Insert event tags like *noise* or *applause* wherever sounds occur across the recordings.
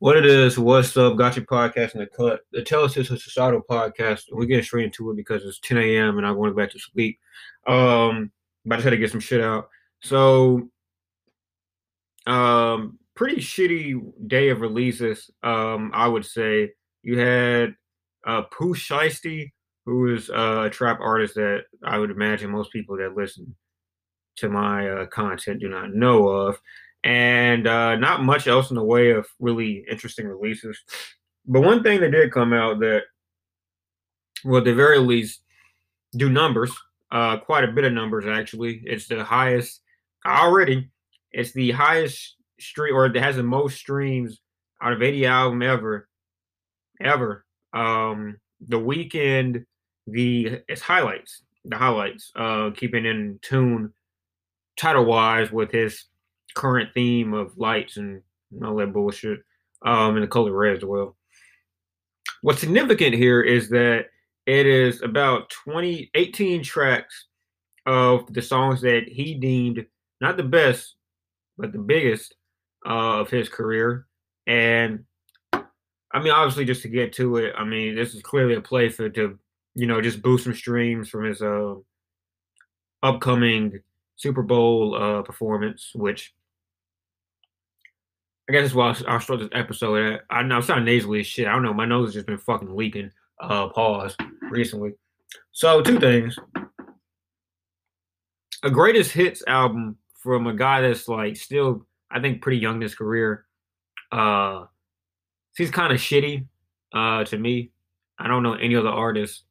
What it is, what's up? Got your podcast in the cut. The This is Societal podcast. We're getting straight into it because it's 10 a.m. and I'm going back to sleep. Um, but I just had to get some shit out. So, um, pretty shitty day of releases. Um, I would say you had uh Pooh Shiesty, who is uh, a trap artist that I would imagine most people that listen to my uh, content do not know of and uh, not much else in the way of really interesting releases. But one thing that did come out that, well, at the very least, do numbers, uh, quite a bit of numbers actually. It's the highest already. It's the highest stream, or it has the most streams out of any album ever, ever. Um, the Weeknd, the it's highlights, the highlights, uh, keeping in tune title wise with his current theme of lights and all that bullshit, um, and the color red as well. What's significant here is that it is about 20, 18 tracks of the songs that he deemed not the best, but the biggest uh, of his career. And I mean, obviously, just to get to it, I mean, this is clearly a play for to, you know, just boost some streams from his uh, upcoming Super Bowl uh, performance, which I guess that's why I'll start this episode. I know I'm sounding nasally as shit. I don't know. My nose has just been fucking leaking. Uh, pause recently. So two things. A greatest hits album from a guy that's like still, I think, pretty young in his career. Uh, he's kind of shitty. Uh, to me, I don't know any other artist,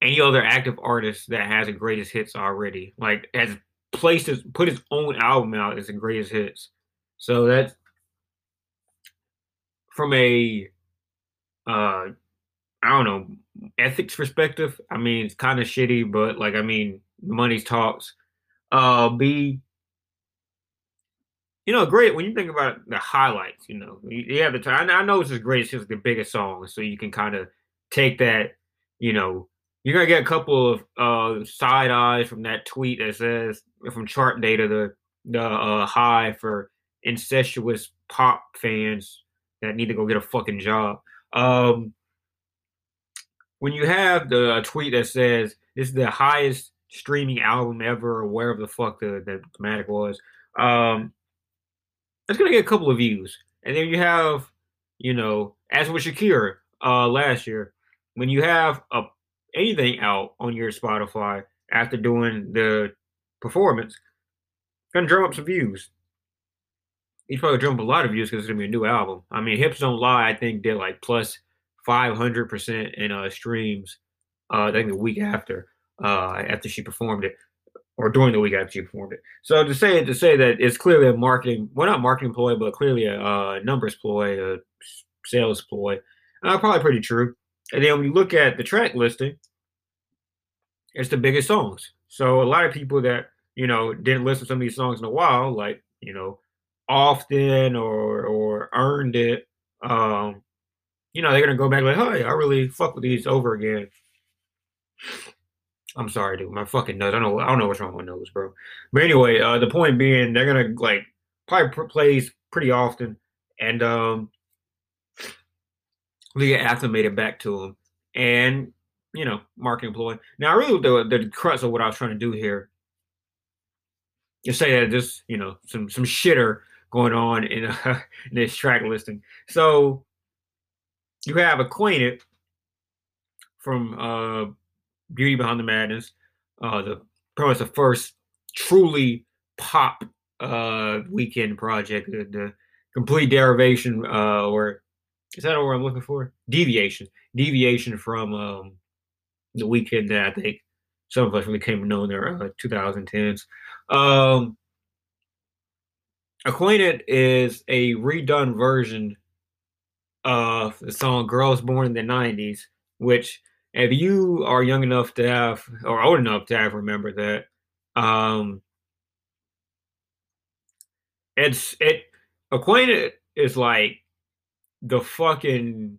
any other active artist that has a greatest hits already. Like has placed his put his own album out as the greatest hits. So that's from a uh I don't know ethics perspective. I mean, it's kind of shitty, but like I mean, money talks. Uh, B. You know, great when you think about the highlights. You know, you have the time. I know it's his greatest, it's the biggest song, so you can kind of take that. You know, you're gonna get a couple of uh, side eyes from that tweet that says from chart data the the uh, high for incestuous pop fans that need to go get a fucking job. Um, when you have the a tweet that says this is the highest streaming album ever, or wherever the fuck the, the thematic was, um, it's gonna get a couple of views. And then you have, you know, as with Shakira uh, last year, when you have a anything out on your Spotify after doing the performance, gonna drum up some views. He's probably drum up a lot of views because it's gonna be a new album. I mean, Hips Don't Lie, I think did like plus five hundred percent in uh streams. Uh, I think the week after, uh, after she performed it, or during the week after she performed it. So to say to say that it's clearly a marketing, well, not marketing ploy, but clearly a uh, numbers ploy, a sales ploy. Uh, probably pretty true. And then when you look at the track listing, it's the biggest songs. So a lot of people that you know didn't listen to some of these songs in a while, like you know, often or or earned it, um, you know, they're gonna go back like, hey, I really fuck with these over again. I'm sorry, dude. My fucking nose. I don't know. I don't know what's wrong with my nose, bro. But anyway, uh, the point being, they're gonna like probably pr- plays pretty often, and um, get acclimated back to them. And you know, marketing ploy. Now, really, the the crux of what I was trying to do here is say that just you know some some shitter going on in, *laughs* in this track listing. So you have acquainted from uh, Beauty Behind the Madness, uh, the probably the first truly pop uh, Weeknd project, the, the complete derivation uh, or is that what I'm looking for? Deviation, deviation from um, the Weeknd that I think some of us really came to know in their uh, 2010s. Um, Acquainted is a redone version of the song Girls Born in the 90s, which, if you are young enough to have, or old enough to have remember that, um, it's, it, Acquainted is like the fucking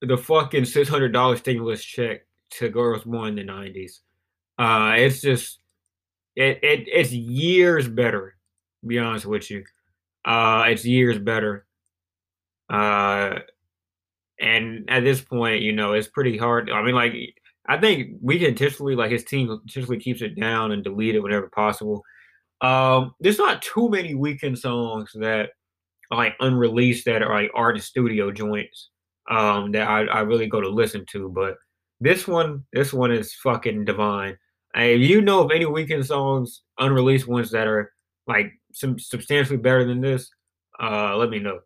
the fucking six hundred dollar stimulus check to girls born in the nineties. Uh, it's just it, it it's years better Be honest with you, uh, it's years better. Uh, and at this point, you know, it's pretty hard. I mean, like, I think we can intentionally, like, his team intentionally keeps it down and delete it whenever possible. Um, there's not too many Weeknd songs that like unreleased that are like artist studio joints um, that I, I really go to listen to, but this one, this one is fucking divine. If you know of any Weeknd songs, unreleased ones that are like some substantially better than this, uh, let me know.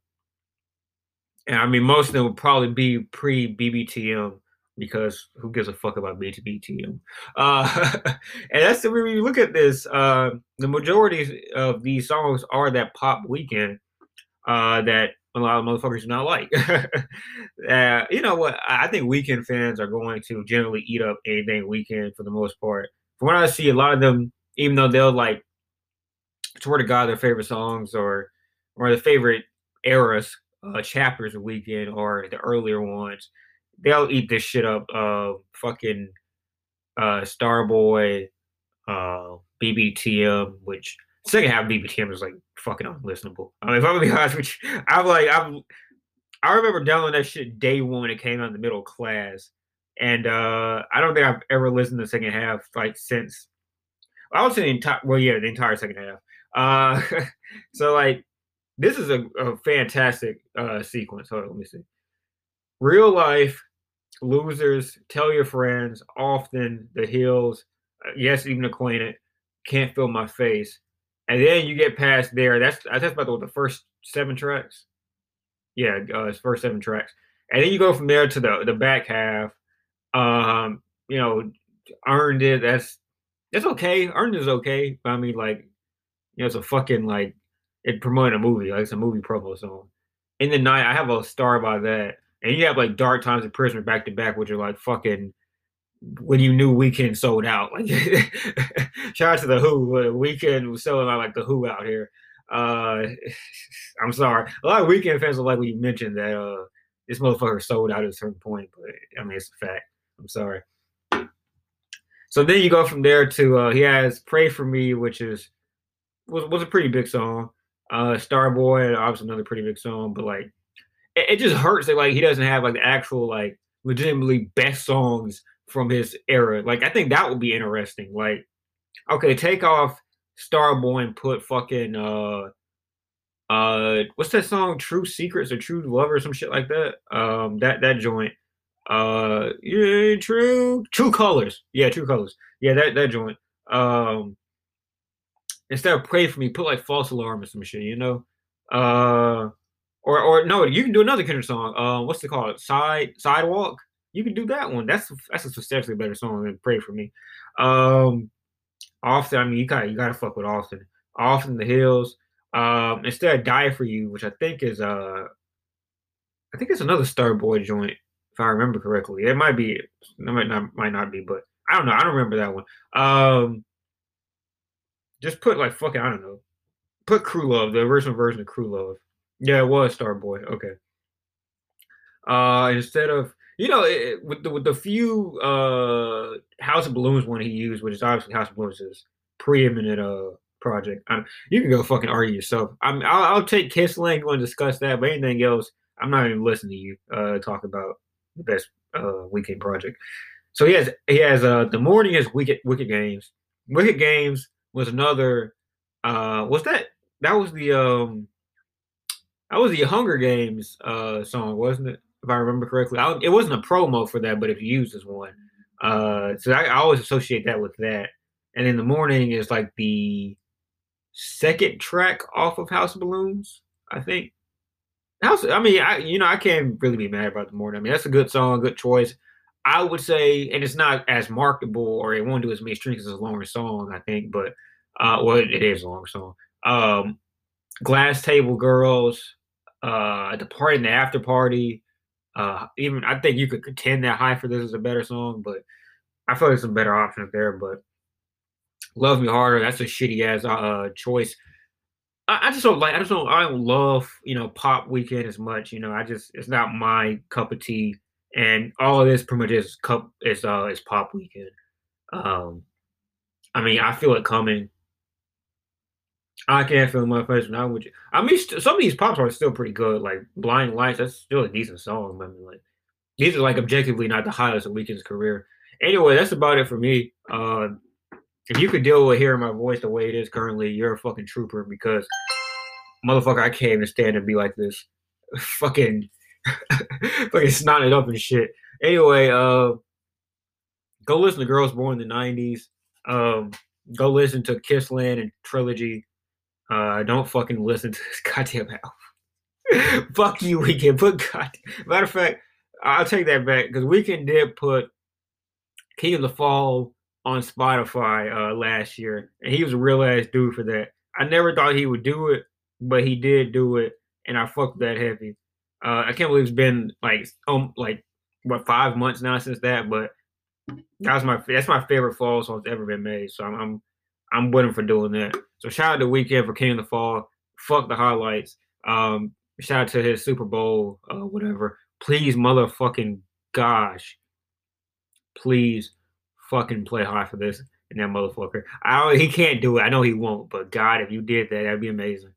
And I mean, most of them would probably be pre BBTM because who gives a fuck about BBTM? Uh, *laughs* and that's the when you look at this, uh, the majority of these songs are that pop Weeknd uh, that a lot of motherfuckers do not like. *laughs* uh, you know what? I think Weeknd fans are going to generally eat up anything Weeknd for the most part. From what I see, a lot of them, even though they'll like, swear to God, their favorite songs or or the favorite eras, uh, chapters of Weeknd or the earlier ones, they'll eat this shit up. Uh, fucking uh, Starboy, uh, BBTM, which second half BBTM is like fucking unlistenable. I mean, if I'm gonna be *laughs* honest with you, I'm like I'm. I remember downloading that shit day one when it came out in the middle class, and uh I don't think I've ever listened to the second half like since. I would say the entire. Well, yeah, the entire second half. Uh, *laughs* so like, this is a, a fantastic uh sequence. Hold on, let me see. Real life losers. Tell your friends. Often the hills. Uh, yes, even acquainted. Can't feel my face and then you get past there. That's that's about the, the first seven tracks. Yeah, uh, first seven tracks, and then you go from there to the the back half. Um, you know, earned it. That's that's okay. Earned is okay. But I mean, like, you know, it's a fucking like it promoting a movie. Like it's a movie promo song. In the night, I have a star by that, and you have like Dark Times and Prisoner back to back, which are like fucking when you knew Weeknd sold out. *laughs* Like shout out to the Who. Weeknd was selling out like the Who out here. Uh, *laughs* I'm sorry. A lot of Weeknd fans are like when you mentioned that uh, this motherfucker sold out at a certain point, but I mean it's a fact. I'm sorry. So then you go from there to uh, he has "Pray for Me," which is was was a pretty big song. Uh, Starboy, obviously another pretty big song, but like it, it just hurts that like he doesn't have like the actual like legitimately best songs from his era. Like I think that would be interesting. Like, okay, take off Starboy and put fucking uh uh what's that song? True Secrets or True Love or some shit like that. Um that that joint. Uh yeah, true true colors. Yeah, true colors. Yeah, that that joint. Um instead of pray for me, put like false alarm or some shit, you know? Uh or or no, you can do another Kendrick song. Uh, what's it called? Side sidewalk you can do that one. That's that's a substantially better song than "Pray for Me." Um, often, I mean, you got you got to fuck with often. Often the hills. Um, instead of "Die for You," which I think is uh, I think it's another Starboy joint if I remember correctly. It might be, it might not might not be, but I don't know. I don't remember that one. Um, just put like fucking I don't know. Put Crew Love, the original version of Crew Love. Yeah, it was Starboy. Okay. Uh, instead of you know, it, with the with the few uh House of Balloons one he used, which is obviously House of Balloons is preeminent uh project. I'm, you can go fucking argue yourself. I'm, I'll, I'll take Kiss want to discuss that, but anything else, I'm not even listening to you uh talk about the best uh Weeknd project. So he has he has uh the morning is wicked wicked games. Wicked games was another uh was that that was the um that was the Hunger Games uh song, wasn't it? If I remember correctly. I, it wasn't a promo for that, but it's used as one. Uh, so I, I, always associate that with that. And in the morning is like the second track off of House of Balloons, I think. House, I mean, I you know I can't really be mad about the morning. I mean, that's a good song, good choice. I would say, and it's not as marketable or it won't do as many streams as a longer song, I think, but uh, well, it is a long song. Um, Glass Table Girls, uh, the party and the after party, uh, even I think you could contend that high for this is a better song, but I feel like there's some better options there. But Love Me Harder, that's a shitty ass uh, choice. I, I, just don't like. I just don't. I don't love you know pop Weeknd as much. You know, I just it's not my cup of tea. And all of this pretty much is cup is uh is pop Weeknd. Um, I mean, I feel it coming. I can't feel my face now. Would you? I mean, st- some of these pops are still pretty good. Like Blind Lights, that's still a decent song. I mean, like these are like objectively not the highlights of Weeknd's career. Anyway, that's about it for me. Uh, if you could deal with hearing my voice the way it is currently, you're a fucking trooper because motherfucker, I can't even stand to be like this. *laughs* fucking *laughs* fucking snotted up and shit. Anyway, uh go listen to Girls Born in the 90s. Um, go listen to Kissland and Trilogy. Uh, don't fucking listen to this *laughs* goddamn album. *laughs* Fuck you, Weeknd. Put God. Matter of fact, I'll take that back because Weeknd did put King of the Fall on Spotify uh, last year, and he was a real ass dude for that. I never thought he would do it, but he did do it, and I fucked that heavy. Uh, I can't believe it's been like um like what five months now since that, but that's my that's my favorite fall song that's ever been made. So I'm I'm, I'm him for doing that. So shout out to Weeknd for King of the Fall. Fuck the highlights. Um, shout out to his Super Bowl, uh, whatever. Please, motherfucking gosh, please fucking play hard for this and that motherfucker. I he can't do it. I know he won't, but God, if you did that, that'd be amazing.